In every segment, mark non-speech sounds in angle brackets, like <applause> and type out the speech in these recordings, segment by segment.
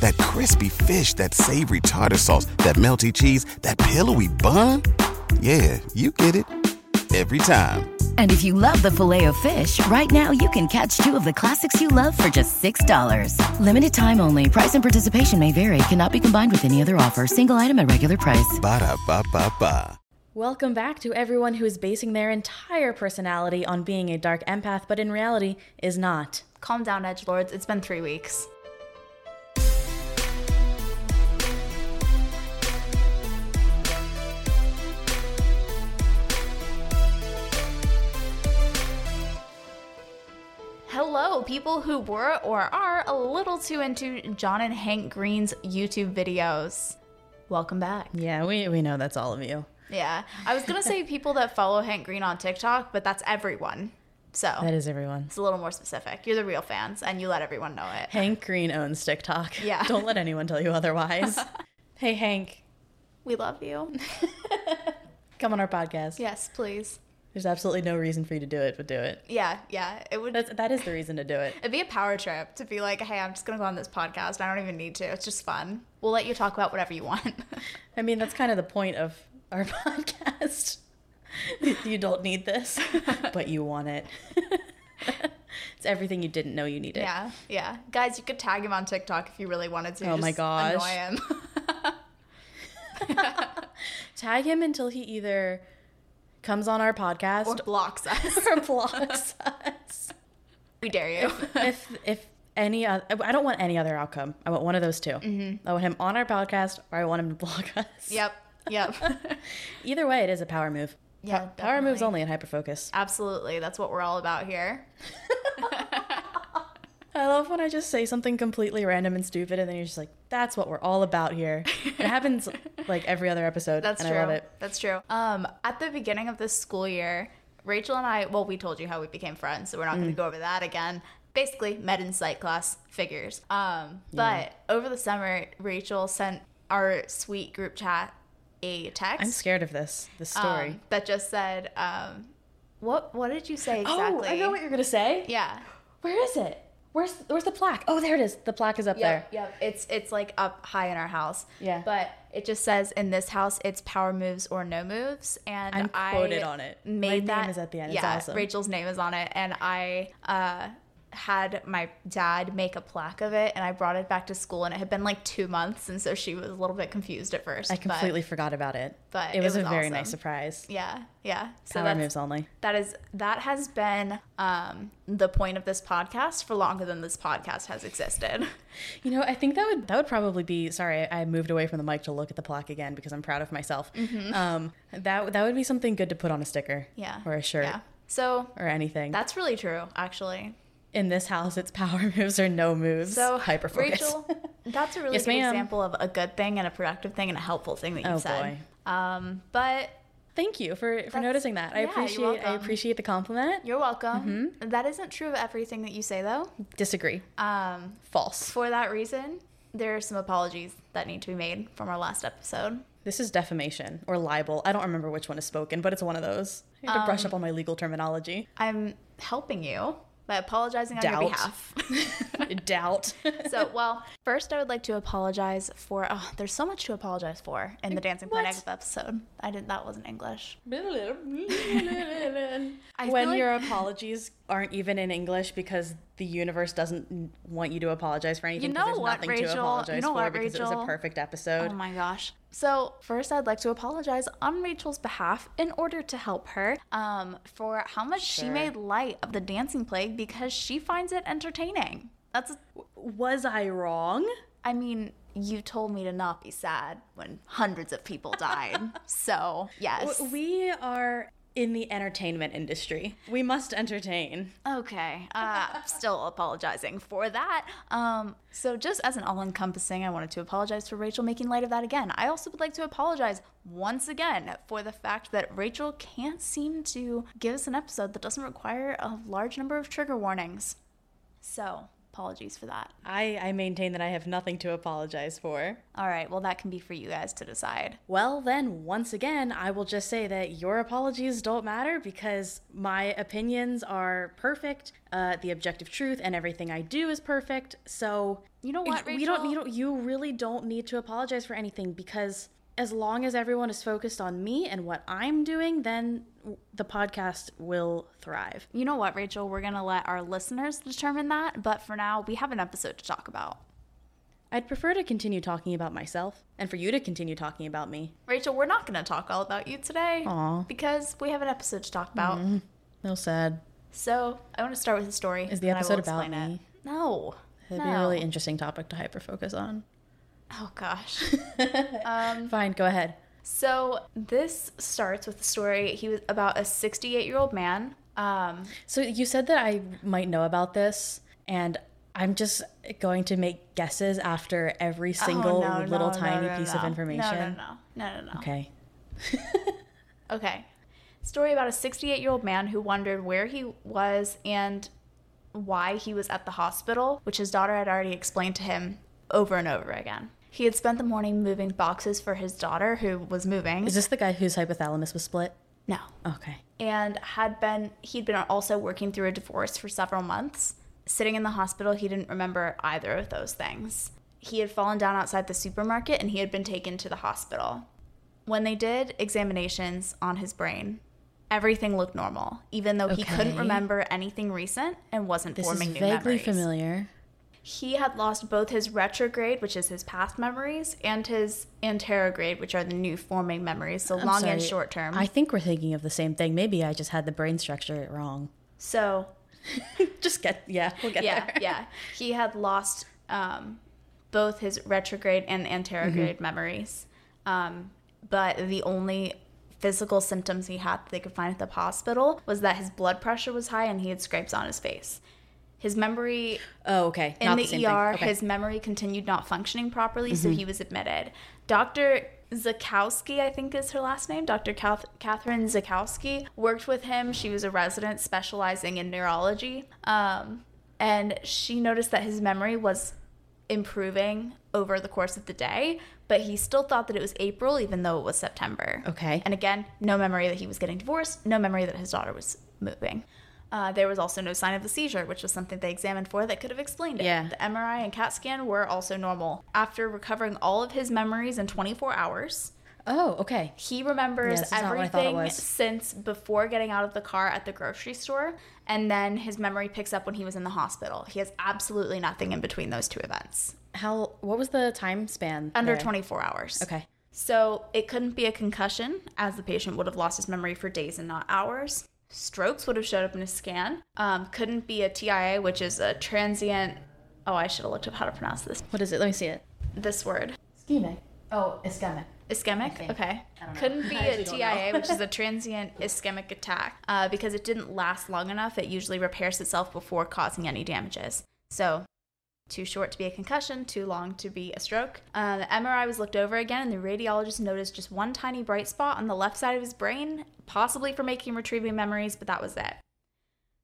That crispy fish, that savory tartar sauce, that melty cheese, that pillowy bun. Yeah, you get it. Every time. And if you love the filet of fish, right now you can catch two of the classics you love for just $6. Limited time only. Price and participation may vary. Cannot be combined with any other offer. Single item at regular price. Ba da ba ba ba. Welcome back to everyone who is basing their entire personality on being a dark empath, but in reality is not. Calm down, Edge Lords. It's been three weeks. Hello, people who were or are a little too into John and Hank Green's YouTube videos. Welcome back. Yeah, we, we know that's all of you. Yeah. I was going to say <laughs> people that follow Hank Green on TikTok, but that's everyone. So That is everyone. it's a little more specific. You're the real fans and you let everyone know it. Hank Green owns TikTok. Yeah. <laughs> Don't let anyone tell you otherwise. <laughs> hey, Hank, We love you. come on our podcast. yes, please. There's absolutely no reason for you to do it, but do it. Yeah, yeah. It would That's, that is the reason to do it. It'd be a power trip to be like, hey, I'm just gonna go on this podcast. I don't even need to. It's just fun. We'll let you talk about whatever you want. <laughs> I mean, that's kind of the point of our <laughs> podcast. you don't need this, <laughs> but you want it. it's everything you didn't know you needed. yeah, yeah. Guys, you could tag him on TikTok if you really wanted to. Oh my gosh. Annoy him. Tag him until he either comes on our podcast or blocks us. <laughs> or blocks us. we dare you. if if if any other, I don't want any other outcome. I want one of those 2 Mm-hmm. I want him on our podcast, or I want him to block <laughs> us. yep, yep. <laughs> Either way, it is a power move. Yeah, power moves only in hyperfocus. Absolutely. That's what we're all about here. I love when I just say something completely random and stupid, and then you're just like, "That's what we're all about here." It happens <laughs> like every other episode. That's and true. I love it. That's true. Um, at the beginning of this school year, Rachel and I, well, we told you how we became friends, so we're not Mm. going to go over that again. Basically, met in psych class, figures. Um, but over the summer, Rachel sent our sweet group chat a text. I'm scared of this. This story. um, that just said, um, "What? What did you say exactly?" Oh, I know what you're gonna say. Yeah. Where is it? Where's Where's the plaque? Oh, there it is. The plaque is up there. Yep, yep. It's it's like up high in our house. Yeah. But it just says in this house it's power moves or no moves, and I'm I quoted on it. My Made name that is at the end. It's Yeah, awesome. Rachel's name is on it, and I uh, had my dad make a plaque of it, and I brought it back to school, and it had been like two months, and so she was a little bit confused at first. I but- completely forgot about it. but it it was, was a very awesome. nice surprise. yeah, yeah. So Power moves only. that is that has been um, the point of this podcast for longer than this podcast has existed. <laughs> You know, I think that would that would probably be. Sorry, I moved away from the mic to look at the plaque again because I'm proud of myself. Um, that that would be something good to put on a sticker. Mm-hmm. Yeah. Or a shirt. Yeah. So Or anything. that's really true, actually. In this house, it's power <laughs> moves or no moves. So hyper focus. Rachel, that's a <laughs> really Yes, good example of a good thing and a productive thing and a helpful thing that you Oh, said. Um, but Thank you for for noticing that. I yeah, appreciate I appreciate the compliment. you're welcome. Mm-hmm. That isn't true of everything that you say, though. Disagree. Um, False. for that reason, there are some apologies that need to be made from our last episode. This is defamation or libel. I don't remember which one is spoken, but it's one of those. I have to brush up on my legal terminology. I'm helping you by apologizing on your behalf. <laughs> Doubt. <laughs> so, well, first I would like to apologize for. Oh, there's so much to apologize for in the Dancing Planet What? episode. I didn't that wasn't English. <laughs> When like- your apologies aren't even in English because the universe doesn't want you to apologize for anything. 'cause know there's what, nothing to Rachel? You apologize know for what, because it was a Rachel? perfect episode. Oh my gosh. So, first, I'd like to apologize on Rachel's behalf in order to help her um, for how much she made light of the dancing plague because she finds it entertaining. That's, Was I wrong? I mean, you told me to not be sad when hundreds of people died. <laughs> so, yes. We are in the entertainment industry. We must entertain. Okay. Uh, still apologizing for that. Um, so, just as an all encompassing, I wanted to apologize for Rachel making light of that again. I also would like to apologize once again for the fact that Rachel can't seem to give us an episode that doesn't require a large number of trigger warnings. So, apologies for that. I, I maintain that I have nothing to apologize for. All right, well, that can be for you guys to decide. Well, then, once again, I will just say that your apologies don't matter because my opinions are perfect. Uh, the objective truth and everything I do is perfect. So You know what, We don't. Rachel? You don't. You really don't need to apologize for anything because as long as everyone is focused on me and what I'm doing, then the podcast will thrive. You know what, Rachel? We're going to let our listeners determine that, but for now, we have an episode to talk about. I'd prefer to continue talking about myself and for you to continue talking about me. Rachel, we're not going to talk all about you today Aw. because we have an episode to talk about. Mm-hmm. No sad. So I want to start with a story. Is the and I will episode about me? It. No. It'd no. be a really interesting topic to hyper focus on. Oh gosh. <laughs> Fine, go ahead. so this starts with a story. He was about a 68 year old man. Um, So you said that I might know about this, and I'm just going to make guesses after every single oh, no, little no, tiny no, piece of information. No, no, no, no, no, no. Okay. <laughs> Okay. Story about a 68 year old man who wondered where he was and why he was at the hospital, which his daughter had already explained to him over and over again. He had spent the morning moving boxes for his daughter, who was moving. Is this the guy whose hypothalamus was split? no. Okay. And had been, he'd been also working through a divorce for several months. Sitting in the hospital, he didn't remember either of those things. He had fallen down outside the supermarket and he had been taken to the hospital. When they did examinations on his brain, everything looked normal, even though he couldn't remember anything recent and wasn't This is forming new vaguely memories. familiar. He had lost both his retrograde, which is his past memories, and his anterograde, which are the new forming memories, so I'm long and short term. I think we're thinking of the same thing. Maybe I just had the brain structure wrong. so <laughs> just get yeah, we'll get yeah, there. yeah. He had lost um, both his retrograde and anterograde Mm-hmm. memories. Um, but the only physical symptoms he had that they could find at the hospital was that his blood pressure was high and he had scrapes on his face. His memory Oh, okay. in Not the, ER, thing. Okay. Mm-hmm. his memory continued not functioning properly, so he was admitted. Dr. Zakowski, I think is her last name, Dr. Kath- Catherine Zakowski, worked with him. She was a resident specializing in neurology. Um, and she noticed that his memory was improving over the course of the day, but he still thought that it was April, even though it was September. Okay. And again, no memory that he was getting divorced, no memory that his daughter was moving. Uh, there was also no sign of the seizure, which was something they examined for that could have explained it. Yeah. The MRI and CAT scan were also normal. After recovering all of his memories in 24 hours, oh, okay. he remembers Yeah, this is not what I thought it everything since before getting out of the car at the grocery store, and then his memory picks up when he was in the hospital. He has absolutely nothing in between those two events. How what was the time span? Under there? 24 hours. Okay. So it couldn't be a concussion, as the patient would have lost his memory for days and not hours. Strokes would have showed up in a scan. Um, couldn't be a TIA, which is a transient. Oh, I should have looked up how to pronounce this. What is it? Let me see it. This word. Ischemic. Oh, ischemic. Ischemic? Okay. don't know. Couldn't be <laughs> I a TIA, which is a <laughs> transient ischemic attack, uh, because it didn't last long enough. It usually repairs itself before causing any damages. So, too short to be a concussion, too long to be a stroke. Uh, the MRI was looked over again, and the radiologist noticed just one tiny bright spot on the left side of his brain, possibly for making retrieving memories, but that was it.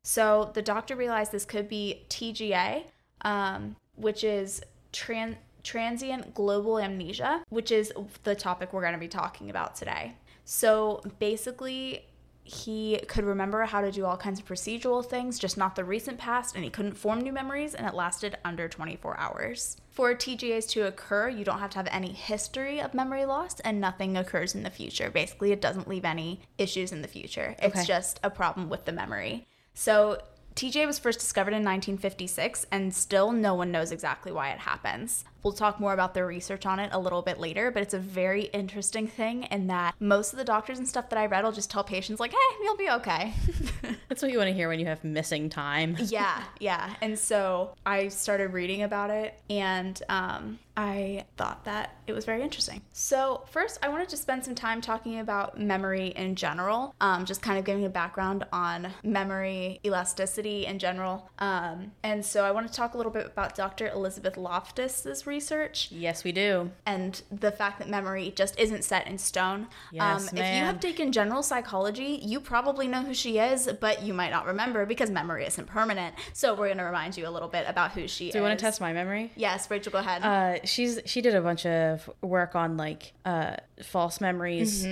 So the doctor realized this could be TGA, um, which is tran- transient global amnesia, which is the topic we're going to be talking about today. So basically, he could remember how to do all kinds of procedural things, just not the recent past, and he couldn't form new memories, and it lasted under 24 hours. For TGAs to occur, you don't have to have any history of memory loss, and nothing occurs in the future. Basically, it doesn't leave any issues in the future. It's Okay. just a problem with the memory. So, TGA was first discovered in 1956, and still no one knows exactly why it happens. We'll talk more about their research on it a little bit later, but it's a very interesting thing in that most of the doctors and stuff that I read will just tell patients, like, hey, you'll be okay. <laughs> That's what you want to hear when you have missing time. yeah, yeah. And so I started reading about it and um, I thought that it was very interesting. So, first, I wanted to spend some time talking about memory in general, um, just kind of giving a background on memory elasticity in general. Um, and so, I want to talk a little bit about Dr. Elizabeth Loftus's research Yes, we do. and the fact that memory just isn't set in stone. Yes, um, if you have taken general psychology, you probably know who she is, but you might not remember because memory isn't permanent. So, we're going to remind you a little bit about who she is. Do you want to test my memory? Yes, Rachel, go ahead. Uh, she's she did a bunch of work on like uh false memories,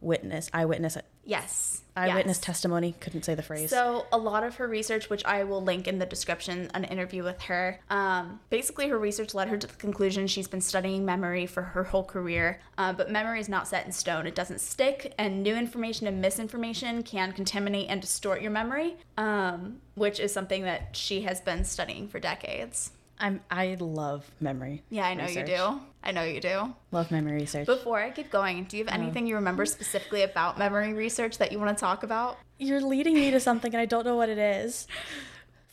witness, eyewitness, yes. Eyewitness yes. testimony. Couldn't say the phrase. So a lot of her research, which I will link in the description, an interview with her. Um, basically, her research led her to the conclusion she's been studying memory for her whole career. Uh, but memory is not set in stone; it doesn't stick, and new information and misinformation can contaminate and distort your memory, um, which is something that she has been studying for decades. I'm I love memory. Yeah, I know research. you do. I know you do. Love memory research. Before I keep going, do you have anything you remember specifically about memory research that you want to talk about? You're leading me to something and I don't know what it is.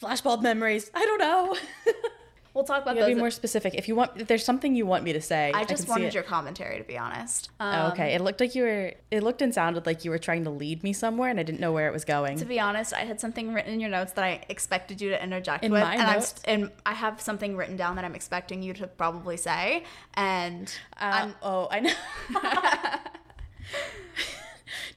Flashbulb memories. I don't know. <laughs> We'll talk about You those. be more specific. If you want, if there's something you want me to say, I just see wanted your commentary, to be honest. Oh, Um, okay, it looked like you were. It looked and sounded like you were trying to lead me somewhere, and I didn't know where it was going. To be honest, I had something written in your notes that I expected you to interject In with, my and I'm and I have something written down that I'm expecting you to probably say, and Uh, oh, I know. <laughs> <laughs>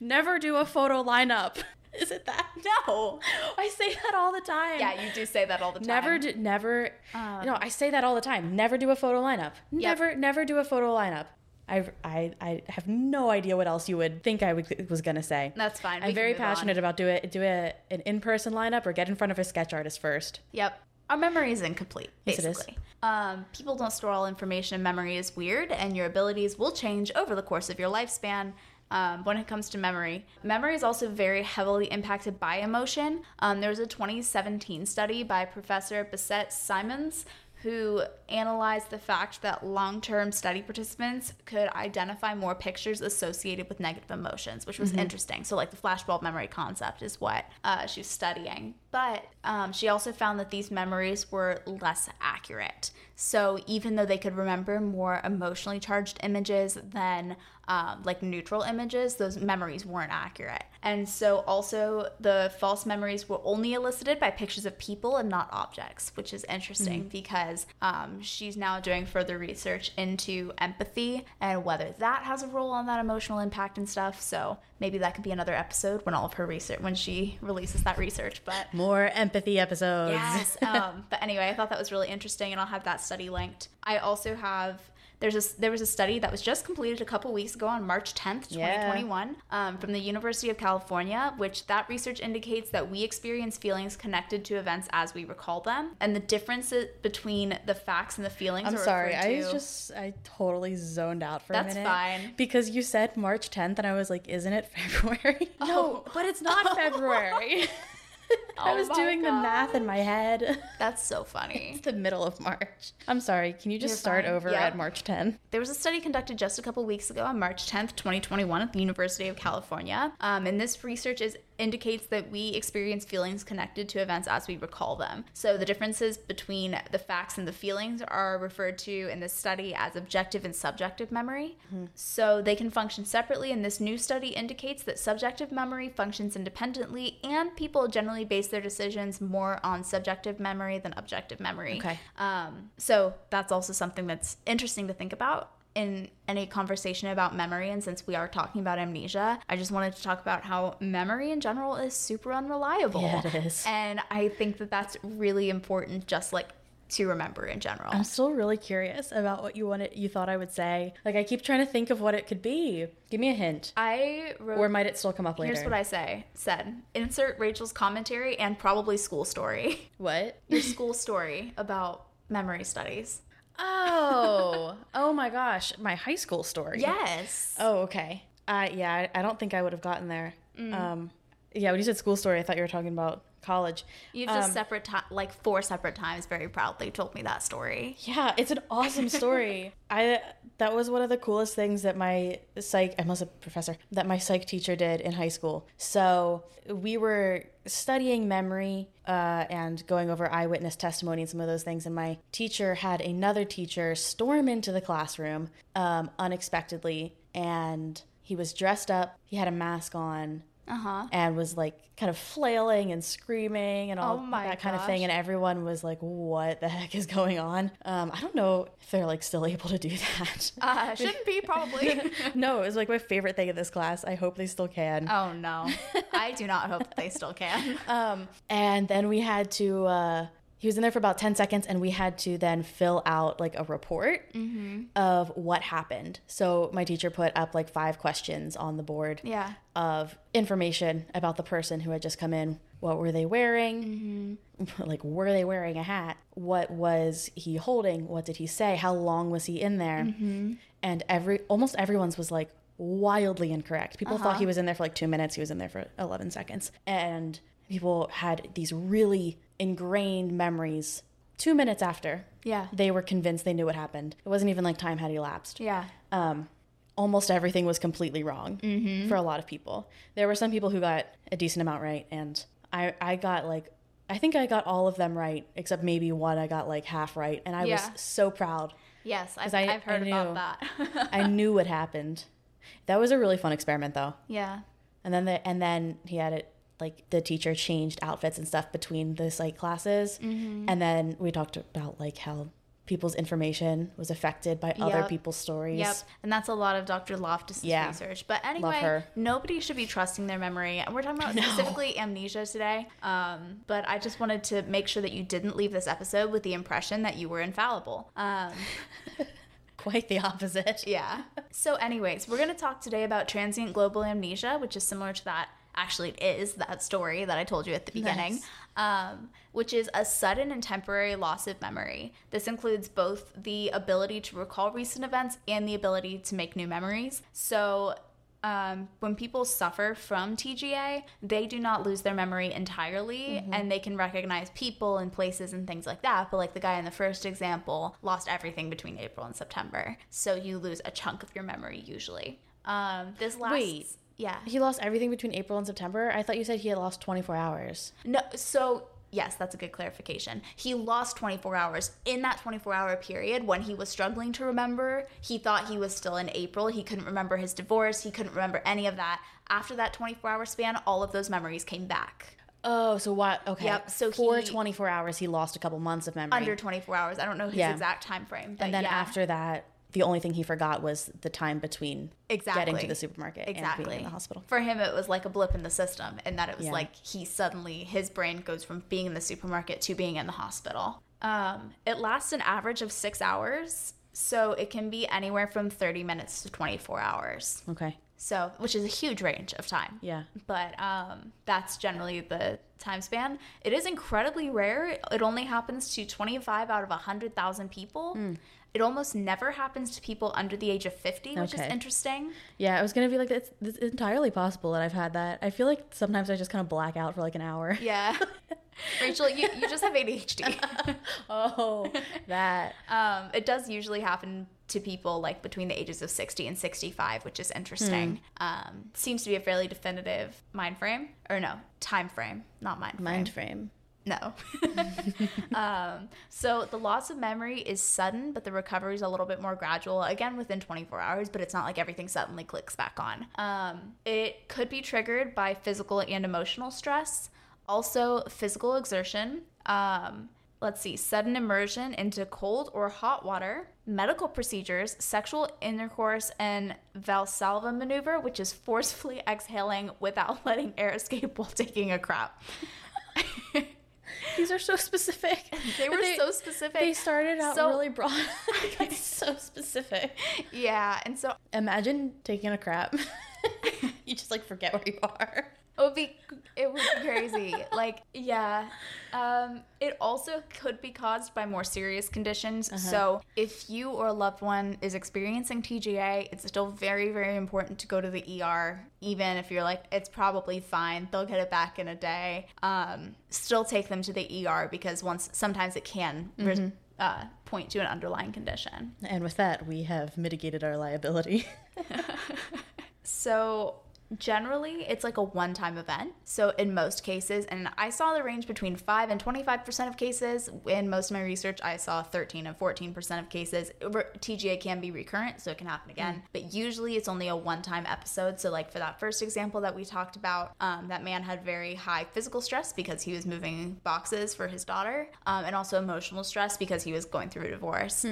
Never do a photo lineup. <laughs> Is it that? <laughs> no, I say that all the time. yeah, you do say that all the time. Never, do, never. no, I say that all the time. Never do a photo lineup. Never, never do a photo lineup. I, I, I have no idea what else you would think I would, was gonna say. That's fine. I'm very move on. passionate about do it. Do a, an in-person lineup or get in front of a sketch artist first. Yep. Our memory is incomplete, Yes, it is. basically. Um, people don't store all information, and memory is weird, and your abilities will change over the course of your lifespan. Um, when it comes to memory, memory is also very heavily impacted by emotion. Um, there was a 2017 study by Professor Bissett Simons who analyzed the fact that long term study participants could identify more pictures associated with negative emotions, which was interesting. So, like the flashbulb memory concept is what uh, she's studying. But um, she also found that these memories were less accurate. So, even though they could remember more emotionally charged images than um, like neutral images, those memories weren't accurate. And so, also, the false memories were only elicited by pictures of people and not objects, which is interesting because um, she's now doing further research into empathy and whether that has a role on that emotional impact and stuff. So, maybe that could be another episode when all of her research, when she releases that research. But More empathy episodes. Yes. um, but anyway, I thought that was really interesting, and I'll have that study linked. I also have. There's a, there was a study that was just completed a couple weeks ago on March 10th, Yeah. 2021, um, from the University of California, which that research indicates that we experience feelings connected to events as we recall them, and the differences between the facts and the feelings. I'm are sorry. I was just I totally zoned out for That's a minute. That's fine. Because you said March 10th and I was like, isn't it <laughs> February? No, but it's not <laughs> February. <laughs> I Oh was doing the math in my head. That's so <laughs> funny. it's the middle of March. I'm sorry. Can you just You're start fine. over Yep. at March 10th? There was a study conducted just a couple weeks ago on March 10th, 2021, at the University of California. Um, and this research is, indicates that we experience feelings connected to events as we recall them. So the differences between the facts and the feelings are referred to in this study as objective and subjective memory. So they can function separately, and this new study indicates that subjective memory functions independently, and people generally base their decisions more on subjective memory than objective memory. Okay. Um, so that's also something that's interesting to think about in any conversation about memory. And since we are talking about amnesia, I just wanted to talk about how memory in general is super unreliable. Yeah, it is. And I think that that's really important, just like to remember in general. I'm still really curious about what you wanted you thought I would say. Like I keep trying to think of what it could be. Give me a hint. I wrote. Or might it still come up later? Here's what I say said insert Rachel's commentary and probably school story. <laughs> What? Your school story about memory studies. Oh. <laughs> oh my gosh. My high school story. Yes. Oh, okay. Uh, yeah, I, I don't think I would have gotten there. Mm. Um, yeah, when you said school story, I thought you were talking about college. You've Um, just separate time, like four separate times, very proudly told me that story. Yeah, it's an awesome story. <laughs> I that was one of the coolest things that my psych I was a professor that my psych teacher did in high school. So we were studying memory uh, and going over eyewitness testimony and some of those things. And my teacher had another teacher storm into the classroom um, unexpectedly, and he was dressed up. He had a mask on. Uh-huh. And was like kind of flailing and screaming and all Oh my that kind of thing, and everyone was like, "What the heck is going on?" Um, I don't know if they're like still able to do <laughs> that. Uh, shouldn't be probably. <laughs> no, it was like my favorite thing in this class. I hope they still can. oh no, I do not hope that they still can. <laughs> Um, and then we had to. Uh, he was in there for about ten seconds, and we had to then fill out like a report mm-hmm. of what happened. So my teacher put up like five questions on the board. Yeah. Of information about the person who had just come in. What were they wearing? Mm-hmm. <laughs> Like, were they wearing a hat? What was he holding? What did he say? How long was he in there? Mm-hmm. And every almost everyone's was like wildly incorrect. People thought he uh-huh. was in there for like two minutes. He was in there for 11 seconds. And people had these really ingrained memories two minutes after Yeah. they were convinced they knew what happened. It wasn't even like time had elapsed Yeah. um, almost everything was completely wrong for a lot of people. There were some people who got a decent amount right, and I, I got like, I think I got all of them right, except maybe one I got like half right, and I Yeah. was so proud. Yes, I've, I- I've heard I about that. <laughs> I knew what happened. That was a really fun experiment, though. yeah. And then the, and then he had it like the teacher changed outfits and stuff between the psych classes, and then we talked about like how people's information was affected by other people's stories. Yep, and that's a lot of Dr. Loftus's Yeah. research. But anyway, nobody should be trusting their memory. And we're talking about <laughs> specifically amnesia today. Um, but I just wanted to make sure that you didn't leave this episode with the impression that you were infallible. Um, <laughs> Quite the opposite. <laughs> yeah. So, anyways, we're going to talk today about transient global amnesia, which is similar to that. Actually, it is that story that I told you at the beginning, um, which is a sudden and temporary loss of memory. This includes both the ability to recall recent events and the ability to make new memories. So, um, when people suffer from TGA, they do not lose their memory entirely and they can recognize people and places and things like that. But, like the guy in the first example, lost everything between April and September. So, you lose a chunk of your memory usually. Um, this last. Wait. Yeah. He lost everything between April and September. I thought you said he had lost 24 hours. No, so yes, that's a good clarification. He lost 24 hours. In that 24 hour period, when he was struggling to remember, he thought he was still in April. He couldn't remember his divorce. He couldn't remember any of that. After that 24 hour span, all of those memories came back. Oh, so what? Okay. Yep, so for he- 24 hours, he lost a couple months of memory. Under 24 hours. I don't know his Yeah. exact time frame. But and then yeah. after that, the only thing he forgot was the time between getting to the supermarket and Exactly. being in the hospital. For him, it was like a blip in the system, and that it was Yeah. like he suddenly his brain goes from being in the supermarket to being in the hospital. Um, it lasts an average of six hours, so it can be anywhere from thirty minutes to twenty four hours. Okay. So, which is a huge range of time. Yeah. But um, that's generally the time span. It is incredibly rare. It only happens to 25 out of 100,000 people. Hmm. It almost never happens to people under the age of 50, which is interesting. Yeah, I was gonna be like, it's, it's entirely possible that I've had that. I feel like sometimes I just kind of black out for like an hour. Yeah. <laughs> Rachel, you, you just have ADHD. <laughs> Oh, that. um, it does usually happen to people like between the ages of 60 and 65, which is interesting. Um, seems to be a fairly definitive mind frame. Or no, time frame, not mind frame. Mind frame. No. <laughs> um, so the loss of memory is sudden, but the recovery is a little bit more gradual. Again, within 24 hours, but it's not like everything suddenly clicks back on. Um, it could be triggered by physical and emotional stress, also physical exertion. Um, let's see, sudden immersion into cold or hot water, medical procedures, sexual intercourse, and Valsalva maneuver, which is forcefully <laughs> exhaling without <laughs> letting air escape while taking a crap. <laughs> These are so specific. <laughs> They were But so specific. They started out So- really broad. <laughs> That's so specific. Yeah, and so Imagine taking a crap. you just like forget where you are. It would be it would be crazy. <laughs> like yeah. Um it also could be caused by more serious conditions. So if you or a loved one is experiencing TGA, it's still very very important to go to the ER even if you're like it's probably fine. They'll get it back in a day. Um still take them to the ER because once sometimes it can res- uh, point to an underlying condition. And with that, we have mitigated our liability. <laughs> <laughs> So generally, it's like a one-time event. So in most cases, and I saw the range between five and twenty-five percent of cases. In most of my research, I saw thirteen and fourteen percent of cases. TGA can be recurrent, so it can happen again. But usually, it's only a one-time episode. So like for that first example that we talked about, um, that man had very high physical stress because he was moving boxes for his daughter, um, and also emotional stress because he was going through a divorce.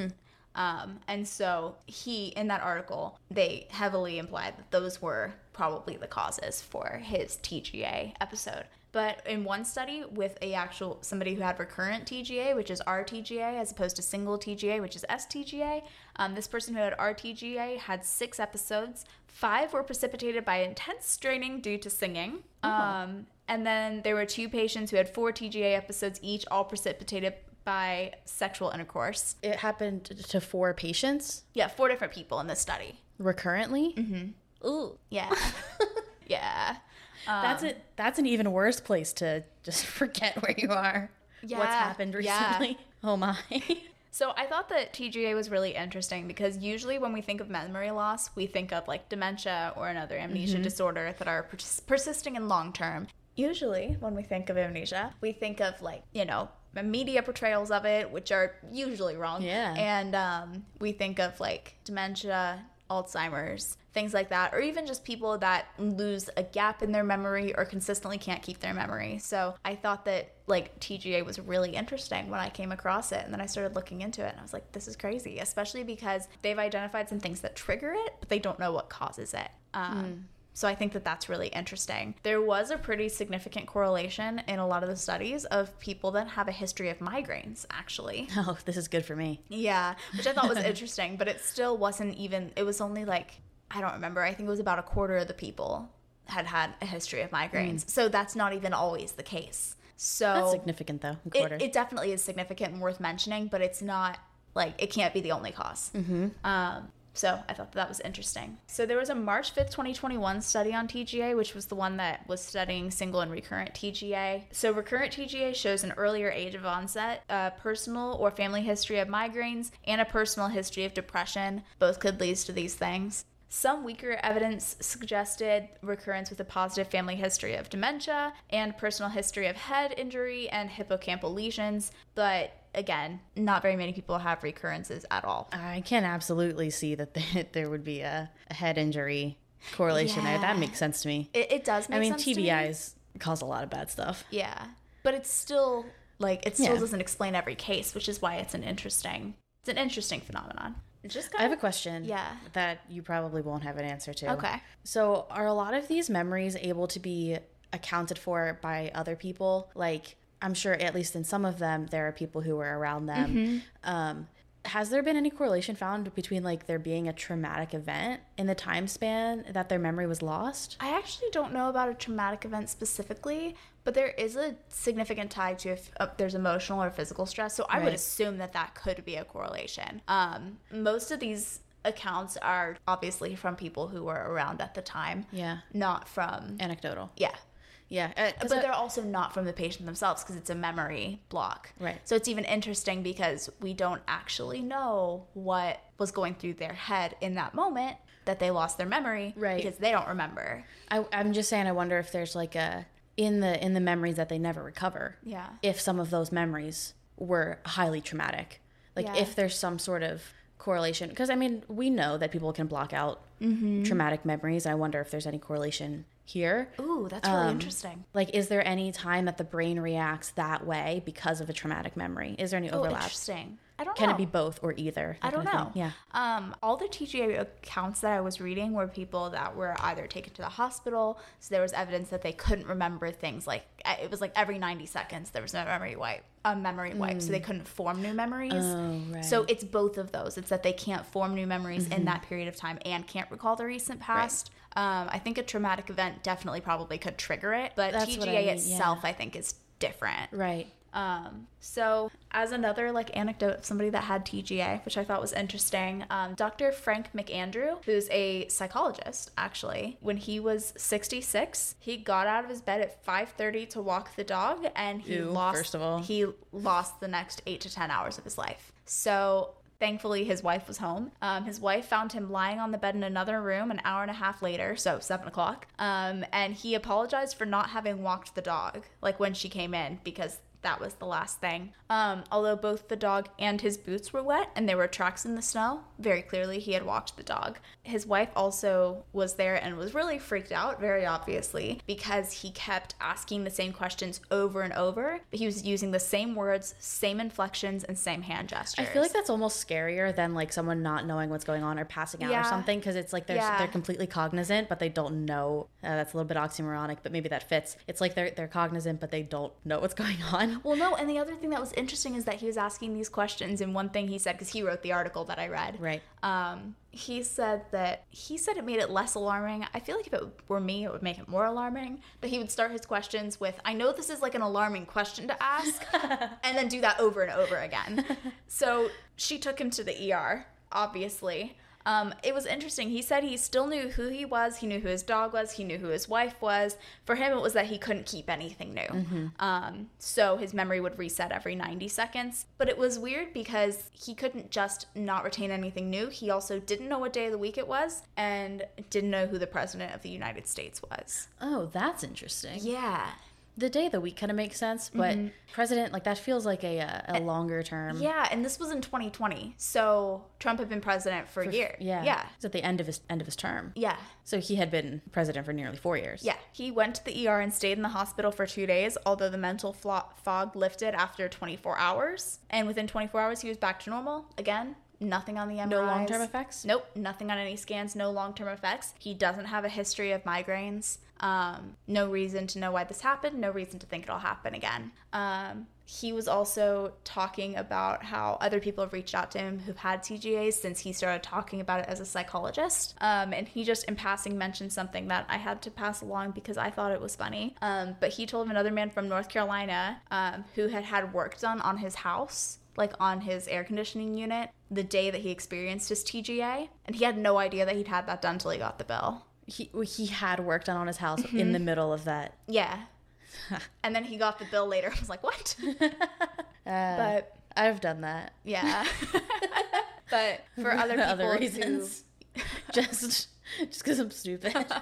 Um, and so he, in that article, they heavily implied that those were probably the causes for his TGA episode. But in one study with a actual somebody who had recurrent TGA, which is RTGA, as opposed to single TGA, which is STGA, um, this person who had RTGA had six episodes. Five were precipitated by intense straining due to singing. Um, and then there were two patients who had four TGA episodes each, all precipitated by sexual intercourse. it happened to four patients Yeah, four different people in this study. recurrently. Mm-hmm. Ooh, Yeah. <laughs> yeah. that's Um, it. That's an even worse place to just <laughs> forget where you are. What's Yeah, happened yeah. recently? <laughs> Oh my. So I thought that TGA was really interesting because usually when we think of memory loss, we think of like dementia or another amnesia disorder that are pers- persisting in long term. Usually, when we think of amnesia, we think of like, you know, media portrayals of it, which are usually wrong. Yeah. And um, we think of like dementia, Alzheimer's, things like that, or even just people that lose a gap in their memory or consistently can't keep their memory. So I thought that like TGA was really interesting when I came across it. And then I started looking into it and I was like, this is crazy, especially because they've identified some things that trigger it, but they don't know what causes it. Um, So I think that that's really interesting. There was a pretty significant correlation in a lot of the studies of people that have a history of migraines, actually. <laughs> Oh, this is good for me. Yeah, which I thought was <laughs> interesting, but it still wasn't even, it was only like, I don't remember, I think it was about a quarter of the people had had a history of migraines. So that's not even always the case. So That's significant though. Quarter. it, it definitely is significant and worth mentioning, but it's not like it can't be the only because Mm-hmm. Um, so I thought that, was interesting. So there was a March 5th, 2021 study on TGA, which was the one that was studying single and recurrent TGA. So recurrent TGA shows an earlier age of onset, a personal or family history of migraines, and a personal history of depression. Both could lead to these things. Some weaker evidence suggested recurrence with a positive family history of dementia and personal history of head injury and hippocampal lesions, but again, not very many people have recurrences at all. I can absolutely see that <laughs> there would be a, a head injury correlation there. That makes sense to me. It, it does make I mean, to me. TBIs cause a lot of bad stuff. Yeah. But it's still like it still Yeah. doesn't explain every case, which is why it's an interesting it's an interesting phenomenon. Just I have a question. Yeah. That you probably won't have an answer to. Okay. So, are a lot of these memories able to be accounted for by other people? Like, I'm sure at least in some of them, there are people who were around them. Mm-hmm. Um, has there been any correlation found between like there being a traumatic event in the time span that their memory was lost? I actually don't know about a traumatic event specifically, but there is a significant tie to if uh, there's emotional or physical stress. So I would assume that that could be a correlation. Um, most of these accounts are obviously from people who were around at the time, Yeah. not from Anecdotal. yeah. Yeah. uh, But they're also not from the patient themselves because it's a memory block. Right. So it's even interesting because we don't actually know what was going through their head in that moment that they lost their memory Right. because they don't remember. I, I'm just saying. I wonder if there's like a in the in the memories that they never recover. Yeah. If some of those memories were highly traumatic, like Yeah. if there's some sort of correlation, because I mean we know that people can block out Mm-hmm. traumatic memories. I wonder if there's any correlation here. Ooh, that's really interesting. Like, is there any time that the brain reacts that way because of a traumatic memory? Is there any overlap? Oh, overlap? interesting. I don't know. Can know. it be both or either? I don't know. Yeah. Um, all the TGA accounts that I was reading were people that were either taken to the hospital, so there was evidence that they couldn't remember things like it was like every 90 seconds there was a memory wipe, a memory wipe, so they couldn't form new memories. Mm. Oh, So it's both of those. It's that they can't form new memories Mm-hmm. in that period of time and can't recall the recent past. Um, I think a traumatic event definitely probably could trigger it, but That's TGA I mean, itself, yeah. I think, is different. Right. Um, so, as another like anecdote of somebody that had TGA, which I thought was interesting, um, Dr. Frank McAndrew, who's a psychologist, actually, when he was 66, he got out of his bed at 5:30 to walk the dog, and he Ew, lost. first of all. he lost the next eight to ten hours of his life. So. Thankfully, his wife was home. Um, his wife found him lying on the bed in another room an hour and a half later, so seven o'clock. Um, and he apologized for not having walked the dog, like when she came in, because that was the last thing. Um, although both the dog and his boots were wet and there were tracks in the snow, very clearly he had walked the dog. His wife also was there and was really freaked out, very obviously, because he kept asking the same questions over and over, but he was using the same words, same inflections, and same hand gestures. I feel like that's almost scarier than like someone not knowing what's going on or passing out Yeah. or something because it's like they're Yeah. they're completely cognizant but they don't know. Uh, that's a little bit oxymoronic, but maybe that fits. It's like they're they're cognizant but they don't know what's <laughs> going on. <laughs> Well, no, and the other thing that was interesting is that he was asking these questions, and one thing he said, because he wrote the article that I read, Right. Um, he said that he said it made it less alarming. I feel like if it were me, it would make it more alarming. But he would start his questions with, "I know this is like an alarming question to ask," <laughs> and then do that over and over again. so she took him to the ER, obviously. Um, it was interesting. He said he still knew who he was. He knew who his dog was. He knew who his wife was. For him, it was that he couldn't keep anything new. Um, so his memory would reset every 90 seconds. But it was weird because he couldn't just not retain anything new. He also didn't know what day of the week it was and didn't know who the president of the United States was. Oh, that's interesting. Yeah. The day of the week kind of makes sense, but president like that feels like a uh, a longer term. Yeah, and this was in 2020. So Trump had been president for, a year. Yeah. Yeah. It's at the end of his end of his term. Yeah. So he had been president for nearly four years. Yeah, he went to the ER and stayed in the hospital for two days, although the mental flo- fog lifted after 24 hours. And within 24 hours, he was back to normal. Again, nothing on the MRIs. No long-term effects? Nope, nothing on any scans, no long term effects. He doesn't have a history of migraines. Um, no reason to know why this happened, no reason to think it'll happen again. Um, he was also talking about how other people have reached out to him who've had TGAs since he started talking about it as a psychologist. Um, and he just, in passing, mentioned something that I had to pass along because I thought it was funny. Um, but he told of another man from North Carolina um, who had had work done on his house like on his air conditioning unit the day that he experienced his TGA, and he had no idea that he'd had that done until he got the bill. He he had work done on his house Mm-hmm. in the middle of that. Yeah. <laughs> and then he got the bill later. <laughs> I was like, what? <laughs> but I've done that. yeah. but for other people other who- reasons. Just <laughs> just because I'm stupid. <laughs>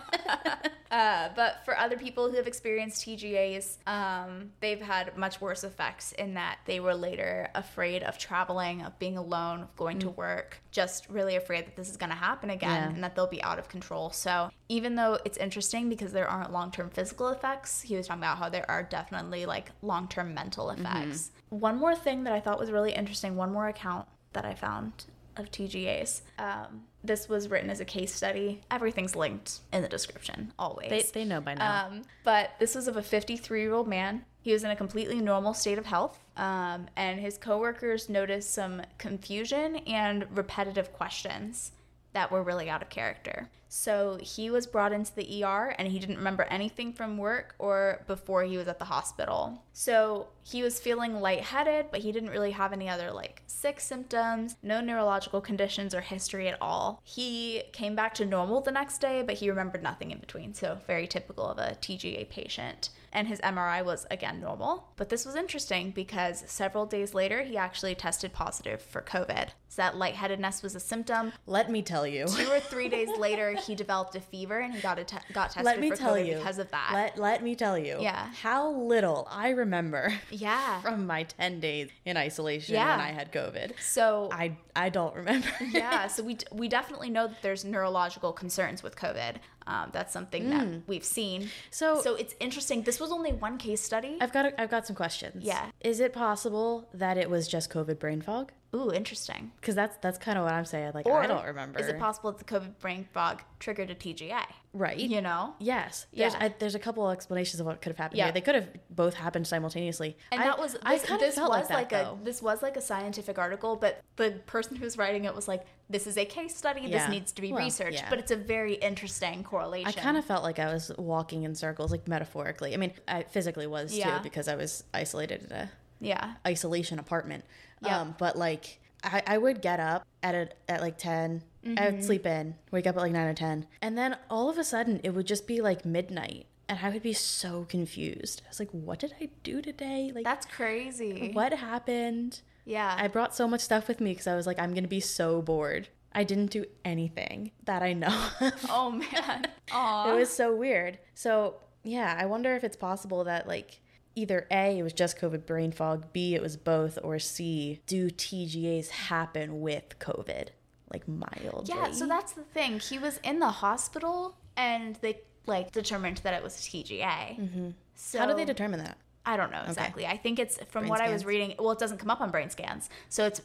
Uh, but for other people who have experienced TGAs, um, they've had much worse effects in that they were later afraid of traveling, of being alone, of going to work, just really afraid that this is going to happen again Yeah. and that they'll be out of control. So even though it's interesting because there aren't long term physical effects, he was talking about how there are definitely like long term mental effects. One more thing that I thought was really interesting, one more account that I found of TGAs. Um, this was written as a case study. Everything's linked in the description, always. they they know by now. Um, but this was of a 53 year old man. He was in a completely normal state of health, um, and his coworkers noticed some confusion and repetitive questions that were really out of character. So he was brought into the ER and he didn't remember anything from work or before he was at the hospital. So he was feeling lightheaded, but he didn't really have any other like sick symptoms, no neurological conditions or history at all. He came back to normal the next day, but he remembered nothing in between. So very typical of a TGA patient. And his MRI was again normal. But this was interesting because several days later, he actually tested positive for COVID. So that lightheadedness was a symptom. Let me tell you. Two or three days later, <laughs> he developed a fever and he got a te- got tested Let me for tell COVID you because of that. Let let me tell you. Yeah. How little I remember. Yeah. <laughs> From my ten days in isolation Yeah. when I had COVID. so I I don't remember. yeah, <laughs> so we we definitely know that there's neurological concerns with COVID. Um, that's something that we've seen. So- so it's interesting. This was only one case study. I've got a, I've got some questions. Yeah. Is it possible that it was just COVID brain fog? Ooh, interesting. Because that's that's kind of what I'm saying. Like Or I don't remember. Is it possible that the COVID brain fog triggered a TGA? Right. You know? Yes. There's Yeah. I, there's a couple of explanations of what could have happened Yeah. here. They could have both happened simultaneously. And I- that was I kind this of felt was like, that, a this was like a scientific article, but the person who was writing it was like, "This is a case study. Yeah. This needs to be Well, researched." yeah. But it's a very interesting correlation. I kind of felt like I was walking in circles, like metaphorically. I mean, I physically was Yeah. too because I was isolated in a yeah, isolation apartment. Yeah. Um, but like I, I would get up at a, at like 10 I Mm-hmm. would sleep in, wake up at like nine or ten, and then all of a sudden it would just be like midnight, and I would be so confused. I was like, "What did I do today? Like, that's crazy. what happened?" Yeah, I brought so much stuff with me because I was like, "I'm gonna be so bored." I didn't do anything that I know. <laughs> of. oh man. Aw. <laughs> It was so weird. So yeah, I wonder if it's possible that like either A, it was just COVID brain fog, B, it was both, or C, do TGAs happen with COVID? Like mildly. Yeah, so that's the thing. He was in the hospital, and they like determined that it was TGA. Mm-hmm. So How do they determine that? I don't know exactly. I think it's from Brain what I was reading. Well, it doesn't come up on brain scans, so it's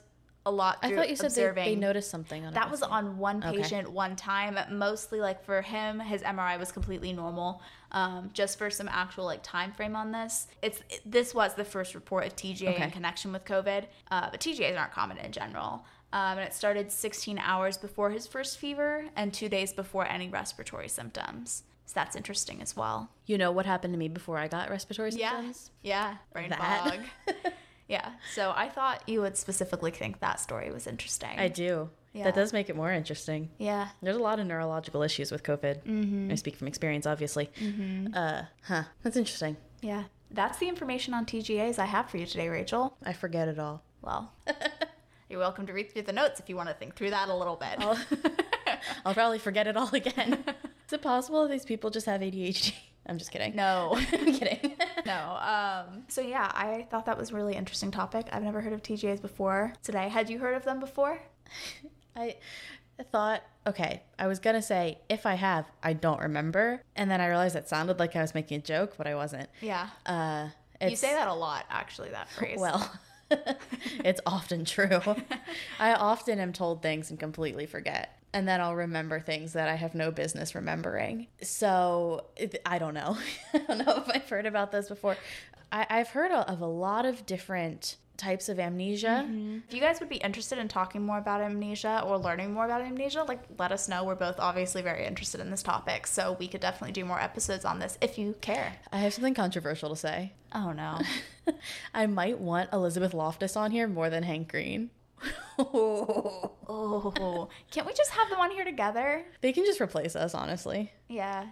a lot. I thought you said they, they noticed something on That was on one Okay. patient one time. Mostly like for him, his MRI was completely normal. Um, just for some actual like time frame on this, it's it- this was the first report of TGA Okay. in connection with COVID. Uh, but TGAs aren't common in general. Um, and it started 16 hours before his first fever and two days before any respiratory symptoms. So that's interesting as well. You know what happened to me before I got respiratory Yeah. symptoms? Yeah. Brain That. fog. <laughs> yeah. So I thought you would specifically think that story was interesting. I do. Yeah. That does make it more interesting. yeah. There's a lot of neurological issues with COVID. Mm-hmm. I speak from experience, obviously. Mm-hmm. Uh, huh. That's interesting. Yeah. That's the information on TGAs I have for you today, Rachel. I forget it all. Well, <laughs> you're welcome to read through the notes if you want to think through that a little bit. I'll <laughs> probably forget it all again. <laughs> Is it possible that these people just have ADHD? I'm just kidding. no. <laughs> I'm kidding. no. Um, so, yeah, I thought that was a really interesting topic. I've never heard of TGAs before today. Had you heard of them before? <laughs> I thought, okay, I was gonna say if I have, I don't remember, and then I realized that sounded like I was making a joke, but I wasn't. Yeah. Uh, you say that a lot, actually, that <laughs> phrase. Well, it's often true. I often am told things and completely forget. And then I'll remember things that I have no business remembering. So it- I don't know. <laughs> I don't know if I've heard about this before. I, I've heard of a lot of different types of amnesia. Mm-hmm. If you guys would be interested in talking more about amnesia or learning more about amnesia, like let us know. We're both obviously very interested in this topic, so we could definitely do more episodes on this if you care. I have something controversial to say. Oh no. <laughs> I might want Elizabeth Loftus on here more than Hank Green. Oh, <laughs> oh. can't we just have them on here together? They can just replace us, honestly. Yeah.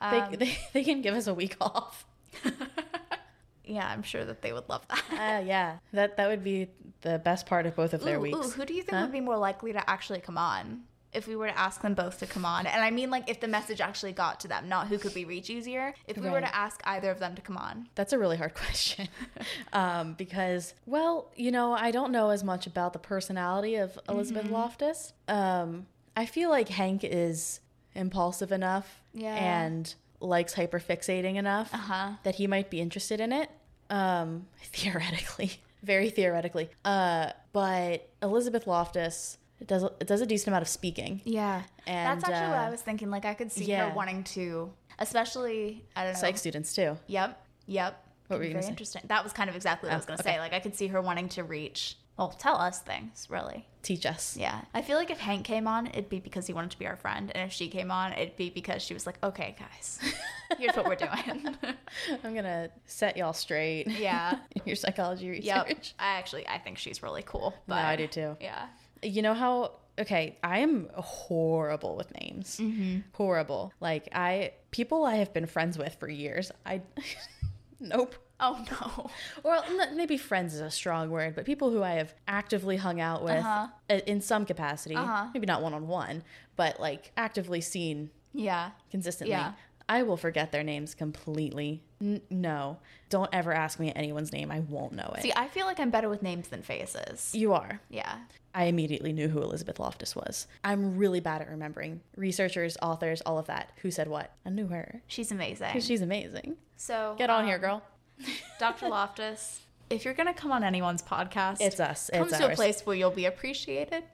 They, Um, they, <laughs> they can give us a week off. <laughs> yeah, I'm sure that they would love that. Uh, yeah, that that would be the best part of both of their Ooh, weeks. ooh, who do you think Huh? would be more likely to actually come on? If we were to ask them both to come on, and I mean like if the message actually got to them, not who could we reach easier. If we were to ask either of them to come on, That's a really hard <laughs> question. <laughs> um, because, well, you know, I don't know as much about the personality of Elizabeth Mm-hmm. Loftus. Um, I feel like Hank is impulsive enough Yeah. and likes hyperfixating enough Uh-huh. that he might be interested in it. Um, <laughs> theoretically, very theoretically. Uh, but Elizabeth Loftus does it does a decent amount of speaking. Yeah. And, That's actually what uh, I was thinking. Like, I could see yeah. her wanting to, especially, I don't know. Psych students too. Yep. Yep. What were you very say? interesting. That was kind of exactly what I was Oh, going to okay. say. Like, I could see her wanting to reach, well, tell us things, really. Teach us. Yeah. I feel like if Hank came on, it'd be because he wanted to be our friend. And if she came on, it'd be because she was like, okay, guys, <laughs> here's what we're doing. <laughs> I'm gonna set y'all straight. yeah. <laughs> your psychology research. Yep. I actually, I think she's really cool. But No, I do too. Yeah. You know how? Okay, I am horrible with names. Mm-hmm. Horrible. Like I, people I have been friends with for years. I, <laughs> nope. Oh, no. Well, n- maybe friends is a strong word, but people who I have actively hung out with Uh-huh. uh, in some capacity, Uh-huh. maybe not one on one, but like actively seen Yeah. consistently. Yeah. I will forget their names completely. N- no, don't ever ask me anyone's name. I won't know it. See, I feel like I'm better with names than faces. you are. Yeah. I immediately knew who Elizabeth Loftus was. I'm really bad at remembering researchers, authors, all of that. Who said what? I knew her. She's amazing. She's amazing. so Get on um, here, girl. <laughs> Dr. Loftus. If you're gonna come on anyone's podcast, It's us. It's Come It's to a place where you'll be appreciated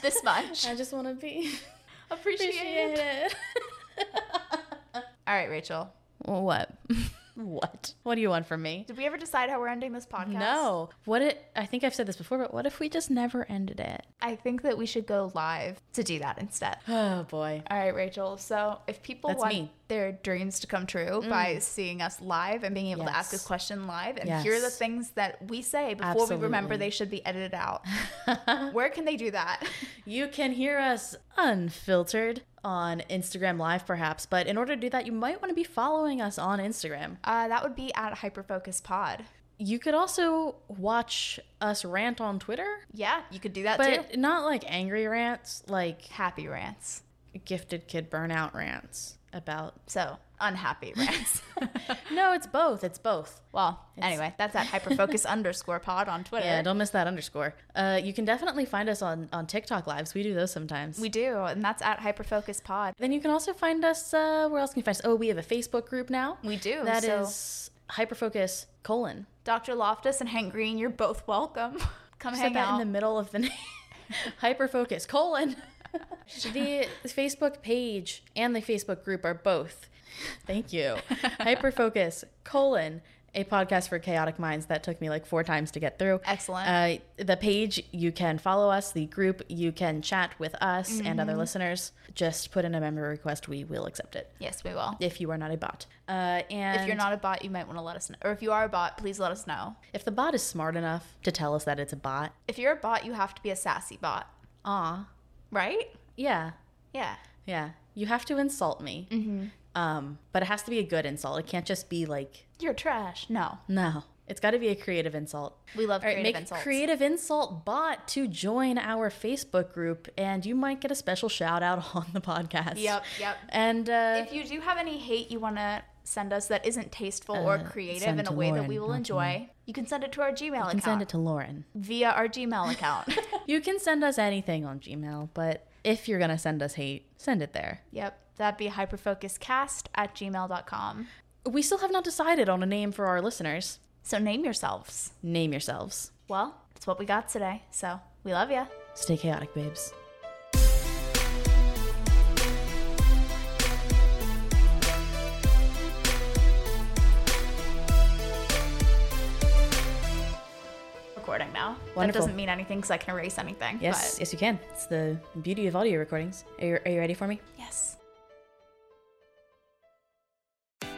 this <laughs> much. I just want to be appreciated. appreciated. <laughs> All right, Rachel. what? <laughs> what? What do you want from me? Did we ever decide how we're ending this podcast? No. What it I think I've said this before, but what if we just never ended it? I think that we should go live to do that instead. <sighs> Oh boy. All right, Rachel. So if people That's want me. Mm. their dreams to come true by seeing us live and being able to ask us question live and hear the things that we say before we remember they should be edited out, <laughs> where can they do that? You can hear us unfiltered on Instagram Live, perhaps, but in order to do that, you might want to be following us on Instagram. Uh, that would be at Hyperfocus Pod. You could also watch us rant on Twitter, Yeah, you could do that too. but not like angry rants, like Happy rants. gifted kid burnout rants about. So unhappy rants. <laughs> No, it's both. It's both. well, anyway, that's at Hyperfocus <laughs> underscore Pod on Twitter. Yeah, don't miss that underscore. Uh, you can definitely find us on on TikTok lives. We do those sometimes. we do, and that's at Hyperfocus Pod. Then you can also find us. Uh, where else can you find us? Oh, we have a Facebook group now. We do, That so- is hyperfocus colon. Dr. Loftus and Hank Green, you're both welcome. <laughs> Come hang out. in the middle of the name. hyperfocus colon. the Facebook page and the Facebook group are both. Thank you. Hyperfocus colon. A podcast for chaotic minds that took me like four times to get through. Excellent. Uh, the page you can follow us. The group you can chat with us and Mm-hmm. other listeners. Just put in a member request. We will accept it yes, we will. if you are not a bot. Uh, and If you're not a bot, you might want to let us know. Or if you are a bot, please let us know. if the bot is smart enough to tell us that it's a bot, If you're a bot, you have to be a sassy bot, ah, right? yeah, Yeah. yeah, you have to insult me. Mm-hmm. Um, but it has to be a good insult. It can't just be like, You're trash. No. no. It's got to be a creative insult. We love All right, creative make insults. creative insult bot to join our Facebook group, and you might get a special shout out <laughs> on the podcast. Yep, yep. And uh, If you do have any hate you want to send us that isn't tasteful or Uh, creative in a way that we will enjoy, you can send it to our Gmail you account can send it to Lauren. via our Gmail <laughs> account. You can send us anything on Gmail, but if you're gonna send us hate, send it there. yep. That'd be hyperfocuscast at gmail.com. We still have not decided on a name for our listeners. So name yourselves. Name yourselves. Well, that's what we got today. So we love you. Stay chaotic, babes. Recording now. That doesn't mean anything because I can erase anything. Yes, But yes, you can. It's the beauty of audio recordings. Are you, are you ready for me? yes.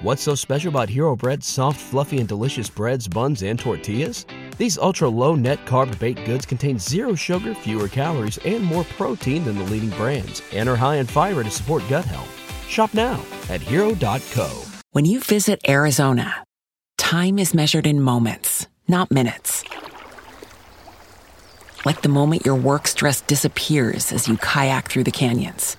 What's so special about Hero Bread's soft, fluffy, and delicious breads, buns, and tortillas? These ultra low net carb baked goods contain zero sugar, fewer calories, and more protein than the leading brands, and are high in fiber to support gut health. Shop now at hero.co. When you visit Arizona, time is measured in moments, not minutes. Like the moment your work stress disappears as you kayak through the canyons.